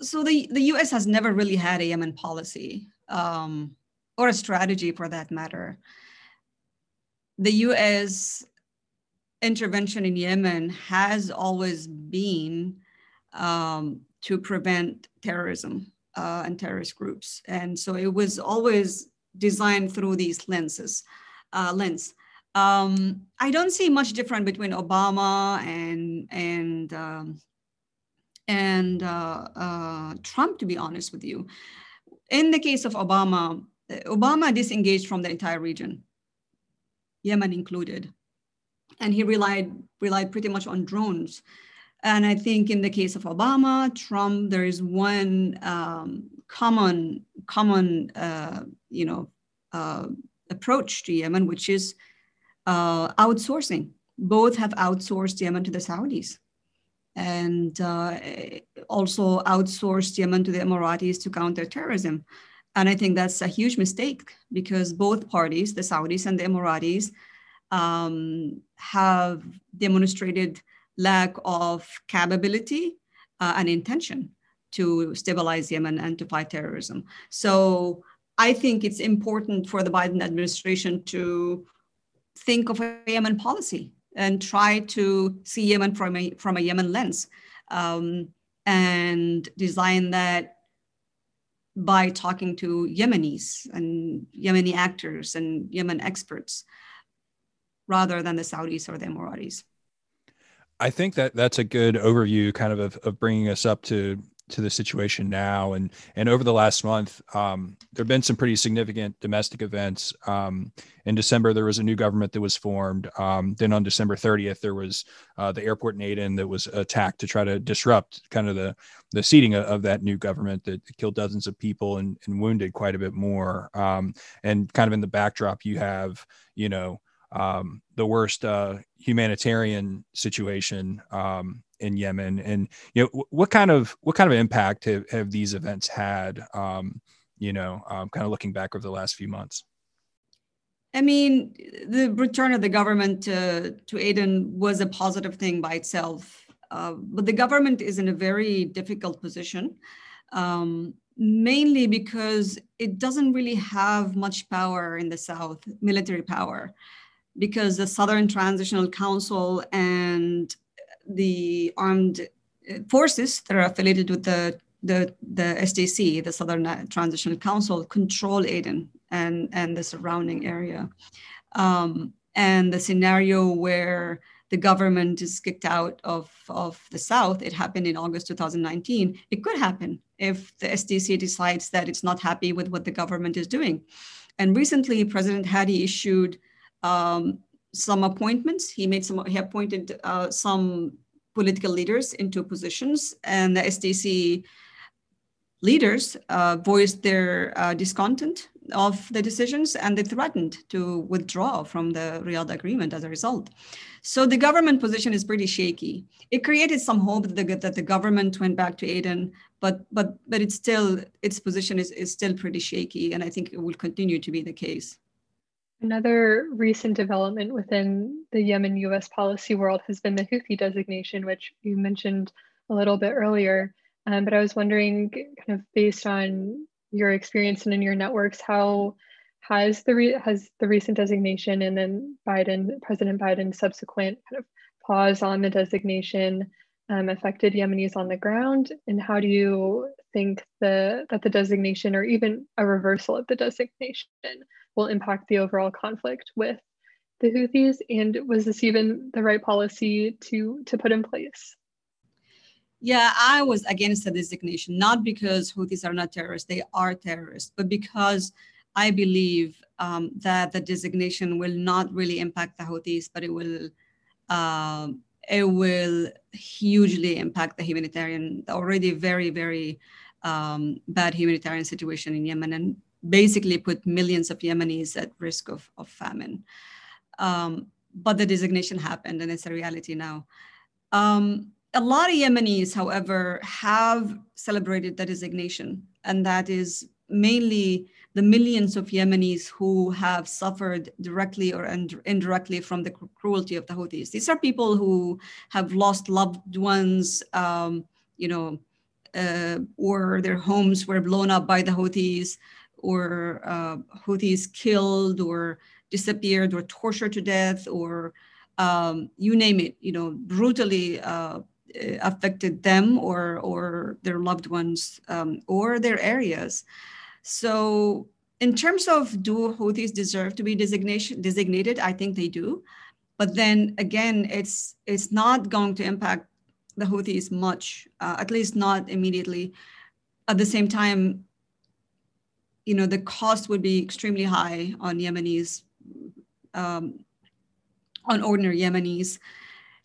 So the the U.S. has never really had a Yemen policy um, or a strategy for that matter. The U.S. intervention in Yemen has always been um, to prevent terrorism uh, and terrorist groups, and so it was always designed through these lenses. Uh, lens. Um, I don't see much different between Obama and and um, and uh, uh, Trump, to be honest with you. In the case of Obama, Obama disengaged from the entire region, Yemen included, and he relied relied pretty much on drones. And I think in the case of Obama, Trump, there is one um, common common uh, you know uh, approach to Yemen, which is uh, outsourcing. Both have outsourced Yemen to the Saudis and uh, also outsourced Yemen to the Emiratis to counter terrorism. And I think that's a huge mistake because both parties, the Saudis and the Emiratis, um, have demonstrated lack of capability uh, and intention to stabilize Yemen and to fight terrorism. So I think it's important for the Biden administration to think of a Yemen policy and try to see Yemen from a, from a Yemen lens um, and design that by talking to Yemenis and Yemeni actors and Yemen experts rather than the Saudis or the Emiratis. I think that that's a good overview kind of of, of bringing us up to to the situation now. And and over the last month, um, there have been some pretty significant domestic events. Um, in December, there was a new government that was formed. Um, then on December 30th, there was uh, the airport in Aden that was attacked to try to disrupt kind of the the seating of, of that new government that killed dozens of people and, and wounded quite a bit more. Um, and kind of in the backdrop, you have you know um, the worst uh, humanitarian situation um, in Yemen, and you know what kind of what kind of impact have, have these events had? Um, you know, um, kind of looking back over the last few months. I mean, the return of the government to, to Aden was a positive thing by itself, uh, but the government is in a very difficult position, um, mainly because it doesn't really have much power in the south, military power because the Southern Transitional Council and the armed uh, forces that are affiliated with the the, the STC, the Southern Transitional Council, control Aden and, and the surrounding area. Um, and the scenario where the government is kicked out of, of the South, it happened in August 2019. It could happen if the STC decides that it's not happy with what the government is doing. And recently, President Hadi issued um, some appointments. He made some. He appointed uh, some political leaders into positions, and the STC leaders uh, voiced their uh, discontent of the decisions and they threatened to withdraw from the Riyadh agreement as a result. So the government position is pretty shaky. It created some hope that the, that the government went back to Aden, but but but it's still its position is, is still pretty shaky, and I think it will continue to be the case. Another recent development within the Yemen US policy world has been the Houthi designation, which you mentioned a little bit earlier. Um, but I was wondering, kind of based on your experience and in your networks, how has the re- has the recent designation and then Biden, President Biden's subsequent kind of pause on the designation um, affected Yemenis on the ground, and how do you think the that the designation or even a reversal of the designation will impact the overall conflict with the Houthis? And was this even the right policy to, to put in place? Yeah, I was against the designation, not because Houthis are not terrorists, they are terrorists, but because I believe um, that the designation will not really impact the Houthis, but it will uh, it will hugely impact the humanitarian, the already very very um, bad humanitarian situation in Yemen, and basically put millions of Yemenis at risk of, of famine. Um, but the designation happened, and it's a reality now. Um, a lot of Yemenis, however, have celebrated the designation, and that is mainly the millions of Yemenis who have suffered directly or indirectly from the cruelty of the Houthis. These are people who have lost loved ones, um, you know, uh, or their homes were blown up by the Houthis, or uh, Houthis killed or disappeared or tortured to death, or um, you name it, you know, brutally uh, affected them or or their loved ones um, or their areas. So in terms of do Houthis deserve to be designation designated, I think they do. But then again, it's it's not going to impact the Houthis much, uh, at least not immediately. At the same time, you know, the cost would be extremely high on Yemenis, um, on ordinary Yemenis.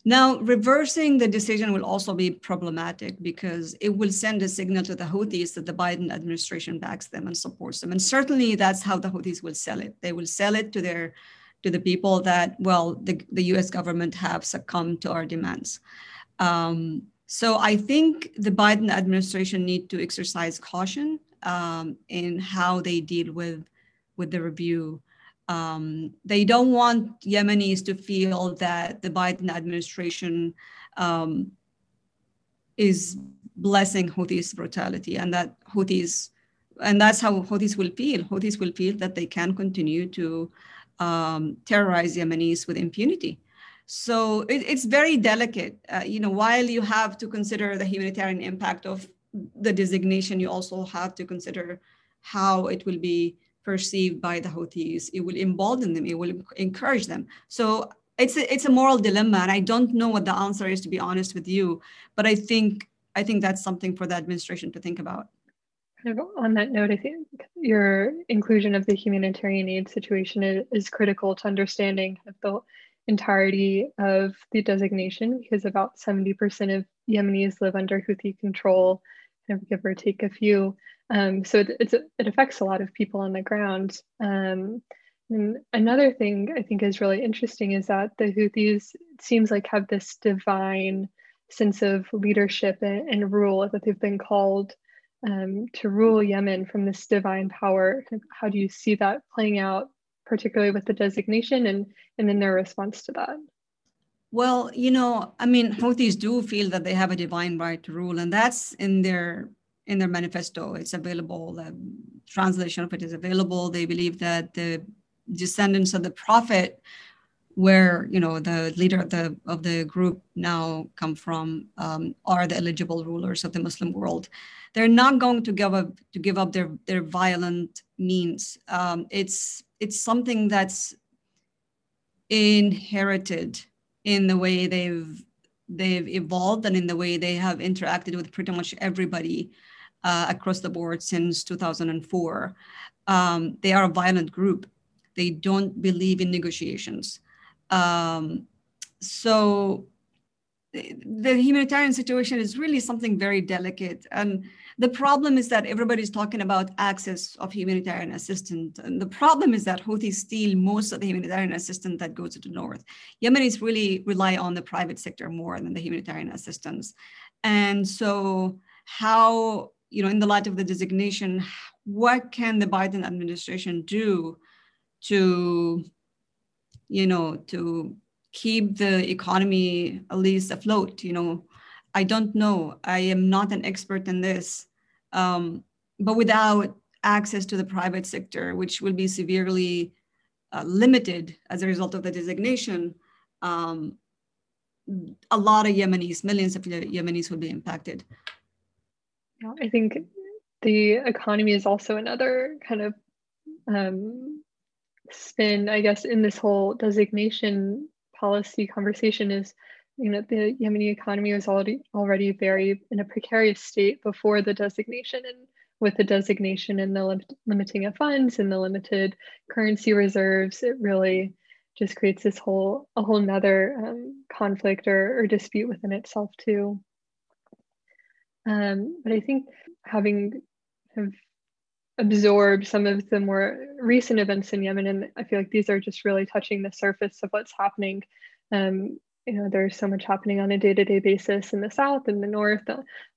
Now, reversing the decision will also be problematic because it will send a signal to the Houthis that the Biden administration backs them and supports them. And certainly that's how the Houthis will sell it. They will sell it to their to the people that, well, the, the US government have succumbed to our demands. Um, so I think the Biden administration need to exercise caution um, in how they deal with with the review um, they don't want Yemenis to feel that the Biden administration um, is blessing Houthis brutality and that Houthis, and that's how Houthis will feel. Houthis will feel that they can continue to um, terrorize Yemenis with impunity. So it, it's very delicate. Uh, you know, while you have to consider the humanitarian impact of the designation, you also have to consider how it will be perceived by the Houthis. It will embolden them. It will encourage them. So it's a, it's a moral dilemma, and I don't know what the answer is to be honest with you. But I think I think that's something for the administration to think about. On that note, I think your inclusion of the humanitarian aid situation is, is critical to understanding the entirety of the designation because about 70% of Yemenis live under Houthi control, kind of give or take a few. Um, so it, it affects a lot of people on the ground. Um, and another thing I think is really interesting is that the Houthis seems like have this divine sense of leadership and, and rule that they've been called um, to rule Yemen from this divine power. How do you see that playing out, particularly with the designation and, and then their response to that? Well, you know, I mean, Houthis do feel that they have a divine right to rule, and that's in their in their manifesto. It's available. The translation of it is available. They believe that the descendants of the prophet, where you know the leader of the of the group now come from, um, are the eligible rulers of the Muslim world. They're not going to give up to give up their their violent means. Um, it's it's something that's inherited in the way they've they've evolved and in the way they have interacted with pretty much everybody uh, across the board since 2004. Um, they are a violent group. They don't believe in negotiations. Um, so the humanitarian situation is really something very delicate. And the problem is that everybody's talking about access of humanitarian assistance. And the problem is that Houthis steal most of the humanitarian assistance that goes to the north. Yemenis really rely on the private sector more than the humanitarian assistance. And so how you know, in the light of the designation, what can the Biden administration do to, you know, to keep the economy at least afloat? You know, I don't know. I am not an expert in this, um, but without access to the private sector, which will be severely uh, limited as a result of the designation, um, a lot of Yemenis, millions of Yemenis will be impacted. yeah, I think the economy is also another kind of um, spin, I guess, in this whole designation policy conversation is, you know, the Yemeni economy was already already very in a precarious state before the designation, and with the designation and the lim- limiting of funds and the limited currency reserves, it really just creates this whole a whole nother um, conflict or, or dispute within itself too. Um, but I think having have absorb some of the more recent events in Yemen, and I feel like these are just really touching the surface of what's happening. Um, you know, there's so much happening on a day-to-day basis in the south and the north,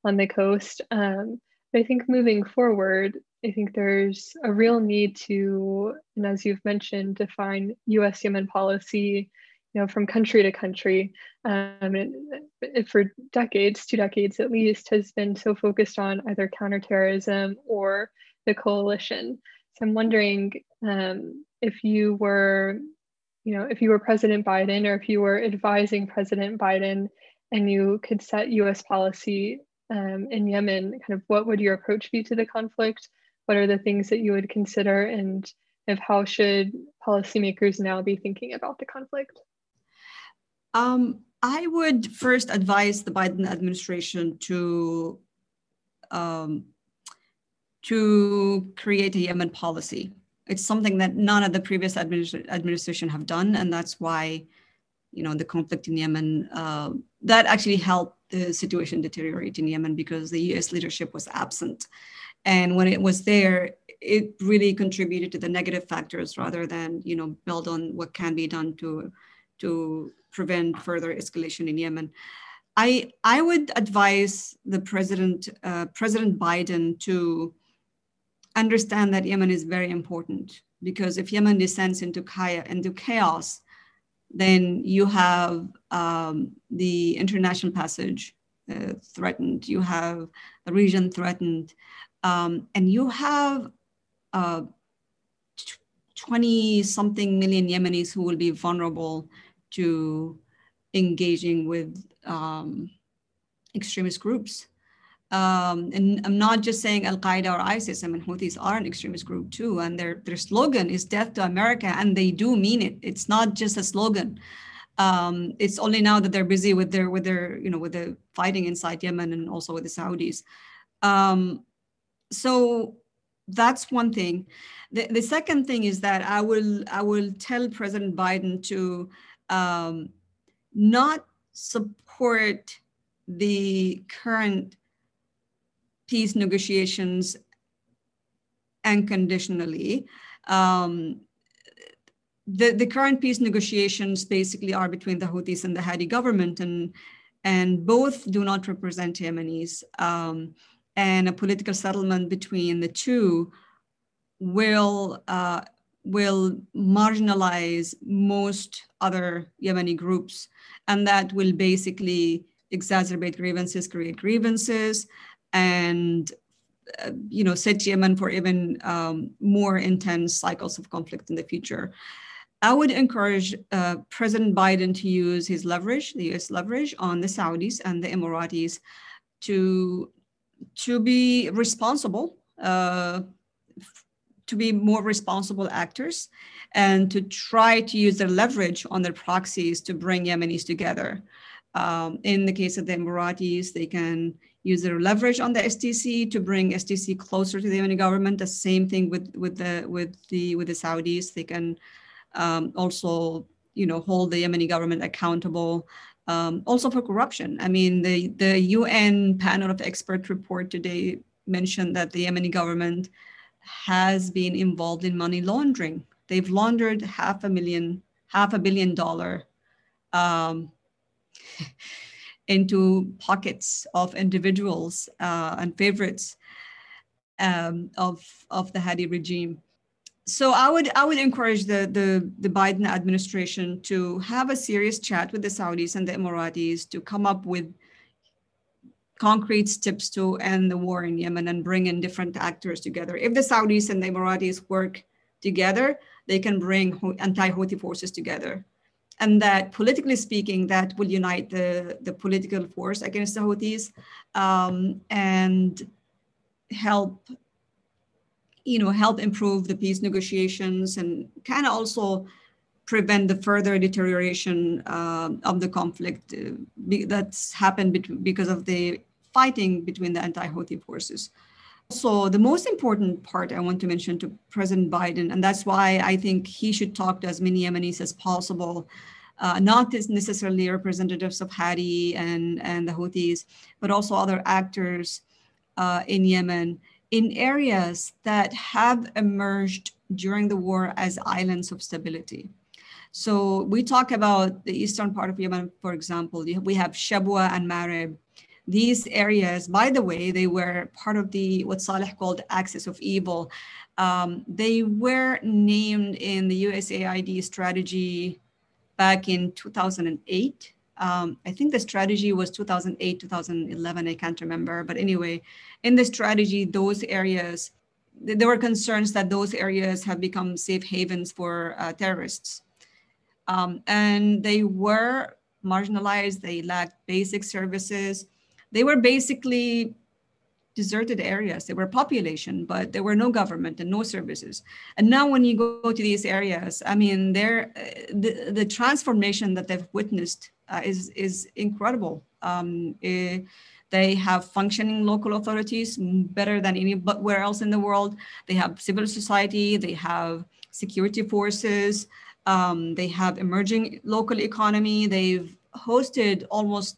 on the coast. Um, but I think moving forward, I think there's a real need to, and as you've mentioned, define U.S. Yemen policy you know, from country to country. Um, it, it, for decades, two decades at least, has been so focused on either counterterrorism or the coalition. So I'm wondering um, if you were, you know, if you were President Biden or if you were advising President Biden and you could set US policy um, in Yemen, kind of what would your approach be to the conflict? What are the things that you would consider and if how should policymakers now be thinking about the conflict? Um, I would first advise the Biden administration to um, to create a Yemen policy. It's something that none of the previous administ- administration have done, and that's why, you know, the conflict in Yemen uh, that actually helped the situation deteriorate in Yemen because the U.S. leadership was absent, and when it was there, it really contributed to the negative factors rather than you know build on what can be done to to prevent further escalation in Yemen. I, I would advise the president, uh, President Biden to understand that Yemen is very important because if Yemen descends into, chaos, then you have um, the international passage uh, threatened, you have the region threatened, um, and you have uh, 20 something million Yemenis who will be vulnerable to engaging with um, extremist groups. Um, and I'm not just saying Al Qaeda or ISIS. I mean, Houthis are an extremist group too, and their their slogan is "Death to America," and they do mean it. It's not just a slogan. Um, it's only now that they're busy with their with their you know with the fighting inside Yemen and also with the Saudis. Um, so that's one thing. The, the second thing is that I will I will tell President Biden to um, not support the current peace negotiations unconditionally. Um, the, the current peace negotiations basically are between the Houthis and the Hadi government, and, and both do not represent Yemenis. Um, and a political settlement between the two will uh, will marginalize most other Yemeni groups, and that will basically exacerbate grievances, create grievances, and uh, you know set Yemen for even um, more intense cycles of conflict in the future. I would encourage uh, President Biden to use his leverage, the U.S. leverage, on the Saudis and the Emiratis to to be responsible uh, to be more responsible actors and to try to use their leverage on their proxies to bring Yemenis together. Um, in the case of the Emiratis, they can use their leverage on the STC to bring STC closer to the Yemeni government. The same thing with with the with the with the Saudis. They can um, also you know hold the Yemeni government accountable. Um, also for corruption. I mean, the the UN panel of expert report today mentioned that the Yemeni government has been involved in money laundering. They've laundered half a million, half a billion dollar um, into pockets of individuals uh, and favorites um, of of the Hadi regime. So I would I would encourage the, the the Biden administration to have a serious chat with the Saudis and the Emiratis to come up with concrete steps to end the war in Yemen and bring in different actors together. If the Saudis and the Emiratis work together, they can bring anti-Houthi forces together. And that politically speaking, that will unite the, the political force against the Houthis um, and help, you know, help improve the peace negotiations and kind of also prevent the further deterioration uh, of the conflict uh, be, that's happened because of the fighting between the anti-Houthi forces. So the most important part I want to mention to President Biden, and that's why I think he should talk to as many Yemenis as possible, uh, not necessarily representatives of Hadi and, and the Houthis, but also other actors uh, in Yemen, in areas that have emerged during the war as islands of stability. So we talk about the eastern part of Yemen, for example. We have Shabwa and Marib. These areas, by the way, they were part of the what Saleh called axis of evil. Um, they were named in the USAID strategy back in 2008. Um, I think the strategy was 2008, 2011, I can't remember. But anyway, in the strategy, those areas, there were concerns that those areas have become safe havens for uh, terrorists. Um, and they were marginalized, they lacked basic services. They were basically deserted areas. There were population, but there were no government and no services. And now, when you go to these areas, I mean, there the, the transformation that they've witnessed uh, is is incredible. Um, it, eh, they have functioning local authorities better than anywhere else in the world. They have civil society. They have security forces. Um, they have emerging local economy. They've hosted almost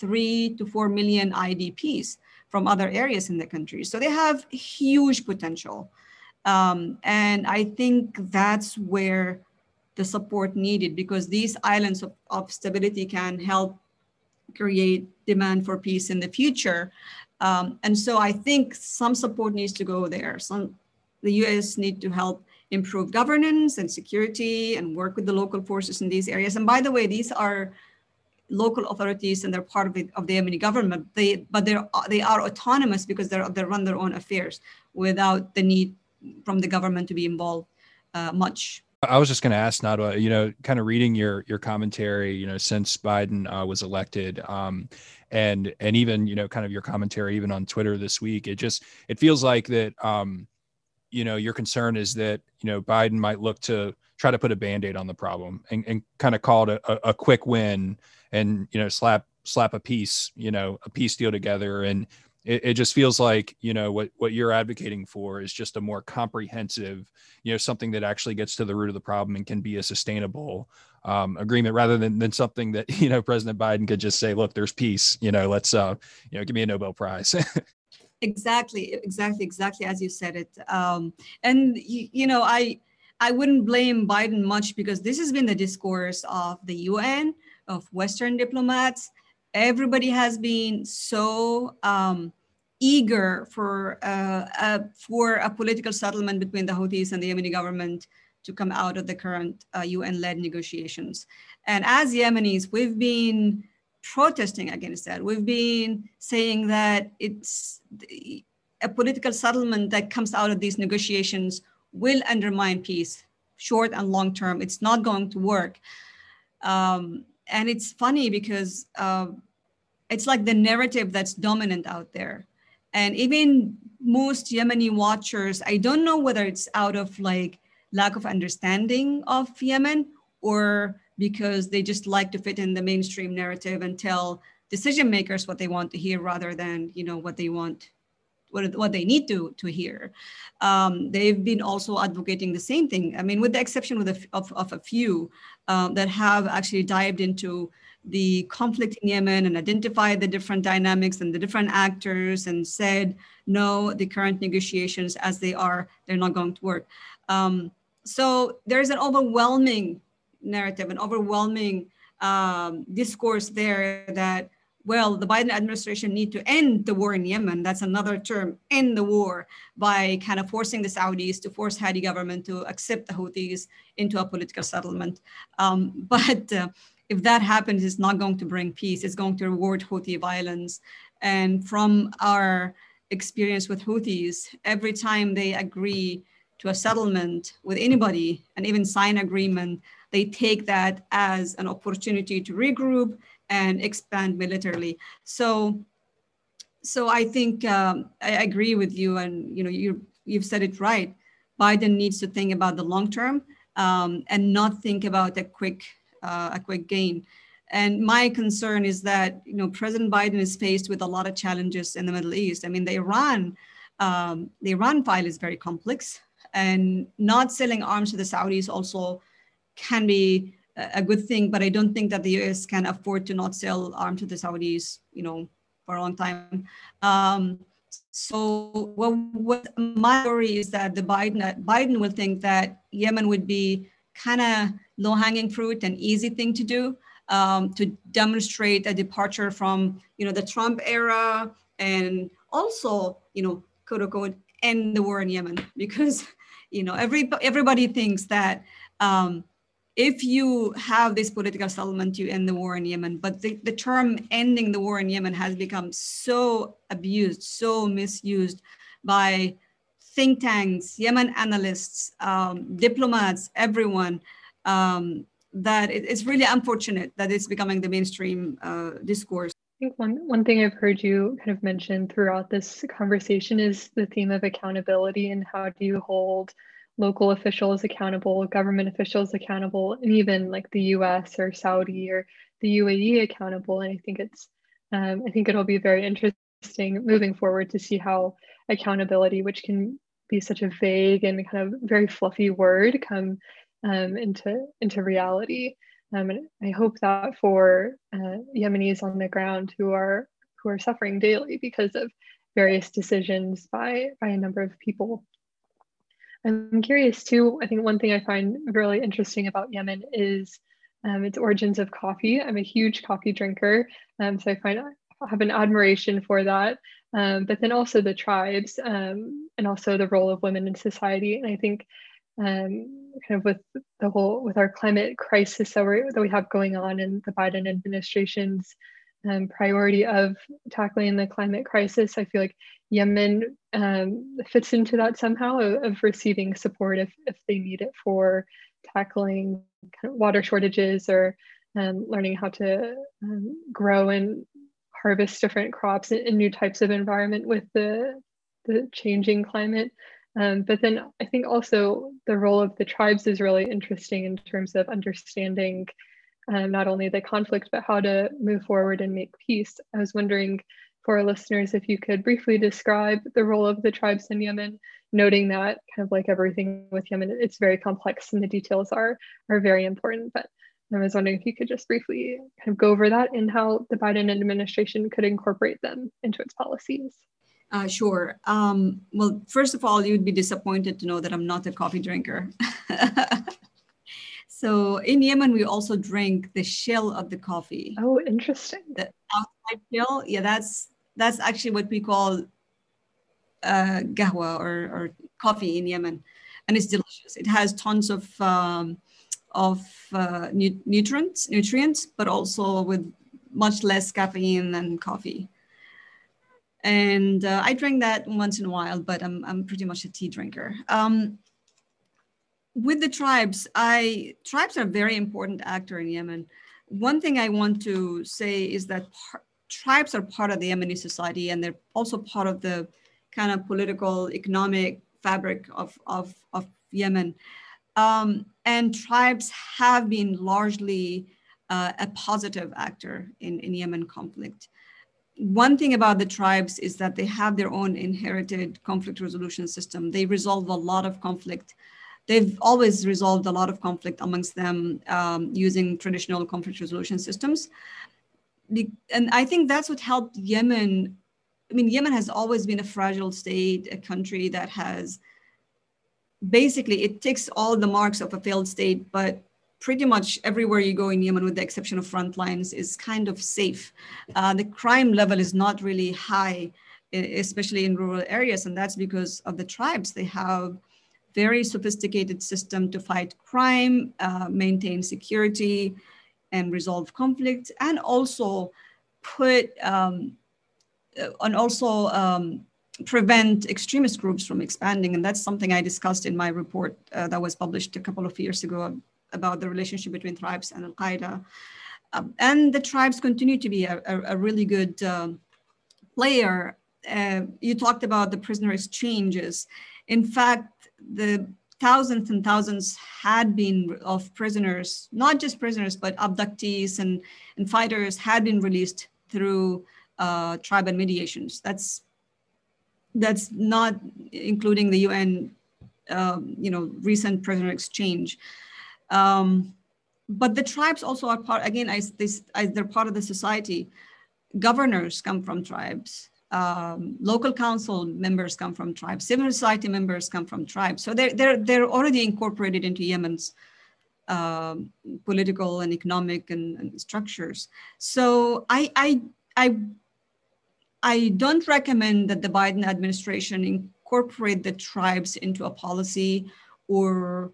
three to four million IDPs from other areas in the country. So they have huge potential. Um, and I think that's where the support needed because these islands of, of stability can help create demand for peace in the future. Um, and so I think some support needs to go there. Some the U.S. need to help improve governance and security and work with the local forces in these areas. And by the way, these are local authorities and they're part of, the, of the Yemeni government. They, but they're, they are autonomous because they're, they run their own affairs without the need from the government to be involved uh, much. I was just going to ask Nadwa, you know, kind of reading your your commentary, you know, since Biden uh, was elected, um, and and even you know, kind of your commentary even on Twitter this week, it just it feels like that, um, you know, your concern is that you know Biden might look to try to put a band-aid on the problem and, and kind of call it a, a quick win and you know slap slap a piece you know a peace deal together. And it, it, just feels like you know what what you're advocating for is just a more comprehensive you know something that actually gets to the root of the problem and can be a sustainable um, agreement rather than than something that you know president biden could just say look there's peace you know let's uh you know give me a nobel prize. Exactly exactly exactly as you said it. Um and you, you know i i wouldn't blame biden much because this has been the discourse of the un of Western diplomats. Everybody has been so um, eager for uh, uh, for a political settlement between the Houthis and the Yemeni government to come out of the current uh, UN-led negotiations. And as Yemenis, we've been protesting against that. We've been saying that it's a political settlement that comes out of these negotiations will undermine peace, short and long term. It's not going to work. Um, and it's funny because uh, it's like the narrative that's dominant out there. And even most yemeni watchers i don't know whether it's out of like lack of understanding of yemen or because they just like to fit in the mainstream narrative and tell decision makers what they want to hear rather than you know what they want what, what they need to to hear. Um, they've been also advocating the same thing. I mean, with the exception of, of a few uh, that have actually dived into the conflict in Yemen and identified the different dynamics and the different actors and said, no, the current negotiations as they are, they're not going to work. Um, so there's an overwhelming narrative, an overwhelming um, discourse there that well, the Biden administration need to end the war in Yemen. That's another term, end the war, by kind of forcing the Saudis to force Hadi government to accept the Houthis into a political settlement. Um, but uh, if that happens, it's not going to bring peace. It's going to reward Houthi violence. And from our experience with Houthis, every time they agree to a settlement with anybody and even sign agreement, they take that as an opportunity to regroup and expand militarily. So, so I think um, I agree with you, and you know you you've said it right. Biden needs to think about the long term um, and not think about a quick uh, a quick gain. And my concern is that you know President Biden is faced with a lot of challenges in the Middle East. I mean, the Iran um, the Iran file is very complex, and not selling arms to the Saudis also can be a good thing, but I don't think that the US can afford to not sell arms to the Saudis, you know, for a long time. Um, So well, what my worry is that the Biden Biden will think that Yemen would be kind of low hanging fruit and easy thing to do um, to demonstrate a departure from you know the Trump era and also you know quote unquote end the war in Yemen because you know every everybody thinks that um, if you have this political settlement, you end the war in Yemen. But the, the term ending the war in Yemen has become so abused, so misused by think tanks, Yemen analysts, um, diplomats, everyone, um, that it, it's really unfortunate that it's becoming the mainstream uh, discourse. I think one, one thing I've heard you kind of mention throughout this conversation is the theme of accountability and how do you hold local officials accountable, government officials accountable, and even like the US or Saudi or the UAE accountable. And I think it's, um, I think it'll be very interesting moving forward to see how accountability, which can be such a vague and kind of very fluffy word, come um, into into reality. Um, and I hope that for uh, Yemenis on the ground who are who are suffering daily because of various decisions by by a number of people I'm curious too. I think one thing I find really interesting about Yemen is um, its origins of coffee. I'm a huge coffee drinker, um, so I find I have an admiration for that. Um, but then also the tribes um, and also the role of women in society. And I think um, kind of with the whole with our climate crisis that, we that we have going on in the Biden administration's um, priority of tackling the climate crisis, I feel like Yemen um, fits into that somehow of, of, receiving support if, if they need it for tackling kind of water shortages or um, learning how to um, grow and harvest different crops in, new types of environment with the, the changing climate. Um, but then I think also the role of the tribes is really interesting in terms of understanding um, not only the conflict, but how to move forward and make peace. I was wondering for our listeners if you could briefly describe the role of the tribes in Yemen, noting that kind of like everything with Yemen, it's very complex and the details are, are very important. But I was wondering if you could just briefly kind of go over that and how the Biden administration could incorporate them into its policies. Uh, sure. Um, well, first of all, you'd be disappointed to know that I'm not a coffee drinker. so in Yemen, we also drink the shell of the coffee. Oh, interesting. The outside shell, yeah, that's that's actually what we call uh, gahwa or, or coffee in Yemen, and it's delicious. It has tons of um, of uh, nu- nutrients, nutrients, but also with much less caffeine than coffee. And uh, I drink that once in a while, but I'm I'm pretty much a tea drinker. Um, with the tribes, I tribes are a very important actor in Yemen. One thing I want to say is that par- tribes are part of the Yemeni society and they're also part of the kind of political, economic fabric of, of, of Yemen. Um, and tribes have been largely uh, a positive actor in, in Yemen conflict. One thing about the tribes is that they have their own inherited conflict resolution system. They resolve a lot of conflict. They've always resolved a lot of conflict amongst them um, using traditional conflict resolution systems and I think that's what helped Yemen. I mean, Yemen has always been a fragile state, a country that has basically it ticks all the marks of a failed state, but pretty much everywhere you go in Yemen, with the exception of front lines, is kind of safe. Uh, the crime level is not really high, especially in rural areas, and that's because of the tribes. They have very sophisticated system to fight crime, uh, maintain security, and resolve conflicts and also put um, uh, and also um, prevent extremist groups from expanding. And that's something I discussed in my report uh, that was published a couple of years ago about the relationship between tribes and Al Qaeda. Um, and the tribes continue to be a, a, a really good uh, player. Uh, you talked about the prisoner exchanges. In fact, the thousands and thousands had been of prisoners, not just prisoners, but abductees and, and fighters had been released through uh, tribal mediations. That's that's not including the UN, um, you know, recent prisoner exchange. Um, but the tribes also are part again. As, this, as they're part of the society. Governors come from tribes. Um, local council members come from tribes, civil society members come from tribes. So they're, they're, they're already incorporated into Yemen's um, political and economic and, and, structures. So I, I, I, I don't recommend that the Biden administration incorporate the tribes into a policy or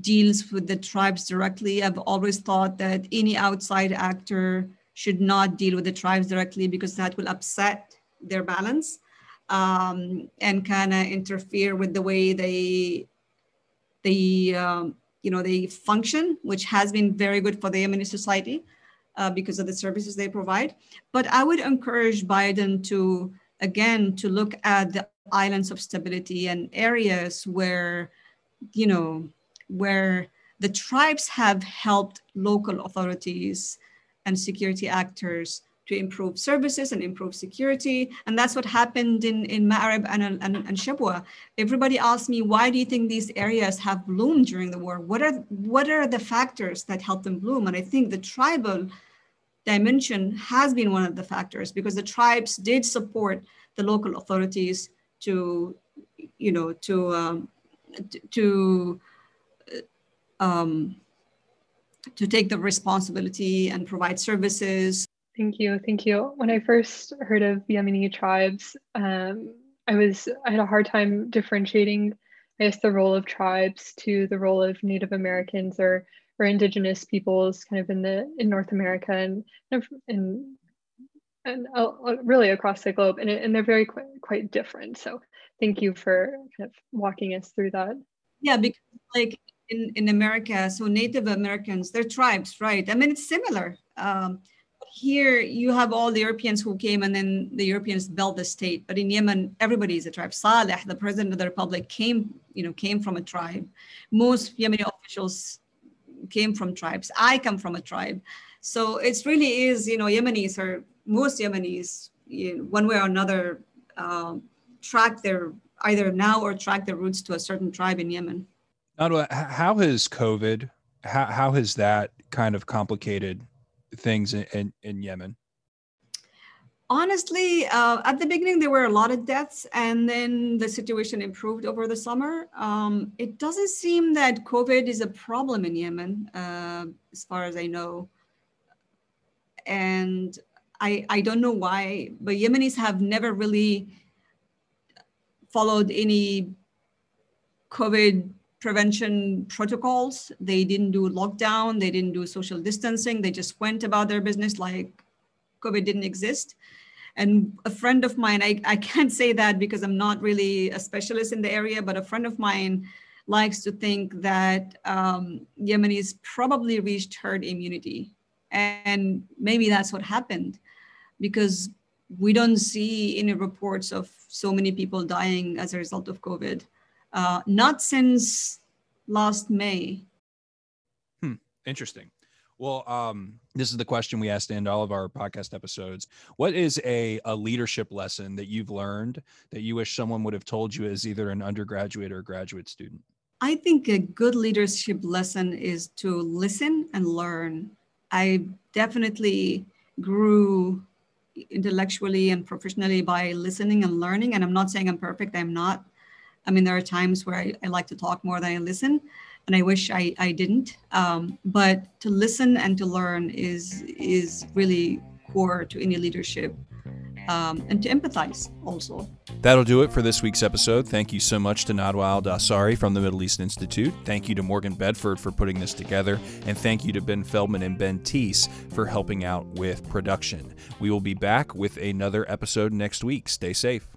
deals with the tribes directly. I've always thought that any outside actor should not deal with the tribes directly because that will upset their balance um, and kind of interfere with the way they they um, you know they function, which has been very good for the Yemeni society uh, because of the services they provide. But I would encourage Biden to again to look at the islands of stability and areas where you know where the tribes have helped local authorities and security actors to improve services and improve security. And that's what happened in, in Ma'arib and, and, and Shabwa. Everybody asked me, why do you think these areas have bloomed during the war? What are, what are the factors that help them bloom? And I think the tribal dimension has been one of the factors because the tribes did support the local authorities to, you know, to, um, to, um, to take the responsibility and provide services Thank you. Thank you. When I first heard of Yemeni tribes, um, I was I had a hard time differentiating, I guess, the role of tribes to the role of Native Americans or or indigenous peoples, kind of in the in North America and and and uh, really across the globe, and and they're very quite quite different. So thank you for kind of walking us through that. Yeah, because like in in America, so Native Americans, they're tribes, right? I mean, it's similar. Um, here you have all the Europeans who came and then the Europeans built the state. But in Yemen, everybody is a tribe. Saleh, the president of the republic, came, you know, came from a tribe. Most Yemeni officials came from tribes. I come from a tribe. So it really is, you know, Yemenis or most Yemenis, you know, one way or another, um, track their either now or track their roots to a certain tribe in Yemen. How has COVID, how, how has that kind of complicated things in, in, in Yemen? Honestly, uh, at the beginning, there were a lot of deaths, and then the situation improved over the summer. Um, it doesn't seem that COVID is a problem in Yemen, uh, as far as I know. And I, I don't know why, but Yemenis have never really followed any COVID prevention protocols. They didn't do lockdown, they didn't do social distancing. They just went about their business like COVID didn't exist. And a friend of mine, I, I can't say that because I'm not really a specialist in the area, but a friend of mine likes to think that um, Yemenis probably reached herd immunity. And maybe that's what happened because we don't see any reports of so many people dying as a result of COVID. Uh, not since last May. Hmm. Interesting. Well, um, this is the question we asked in all of our podcast episodes. What is a, a leadership lesson that you've learned that you wish someone would have told you as either an undergraduate or graduate student? I think a good leadership lesson is to listen and learn. I definitely grew intellectually and professionally by listening and learning. And I'm not saying I'm perfect, I'm not. I mean, there are times where I, I like to talk more than I listen, and I wish I, I didn't. Um, but to listen and to learn is is really core to any leadership. Um, and to empathize also. That'll do it for this week's episode. Thank you so much to Nadwa Al Dawsari from the Middle East Institute. Thank you to Morgan Bedford for putting this together. And thank you to Ben Feldman and Ben Teese for helping out with production. We will be back with another episode next week. Stay safe.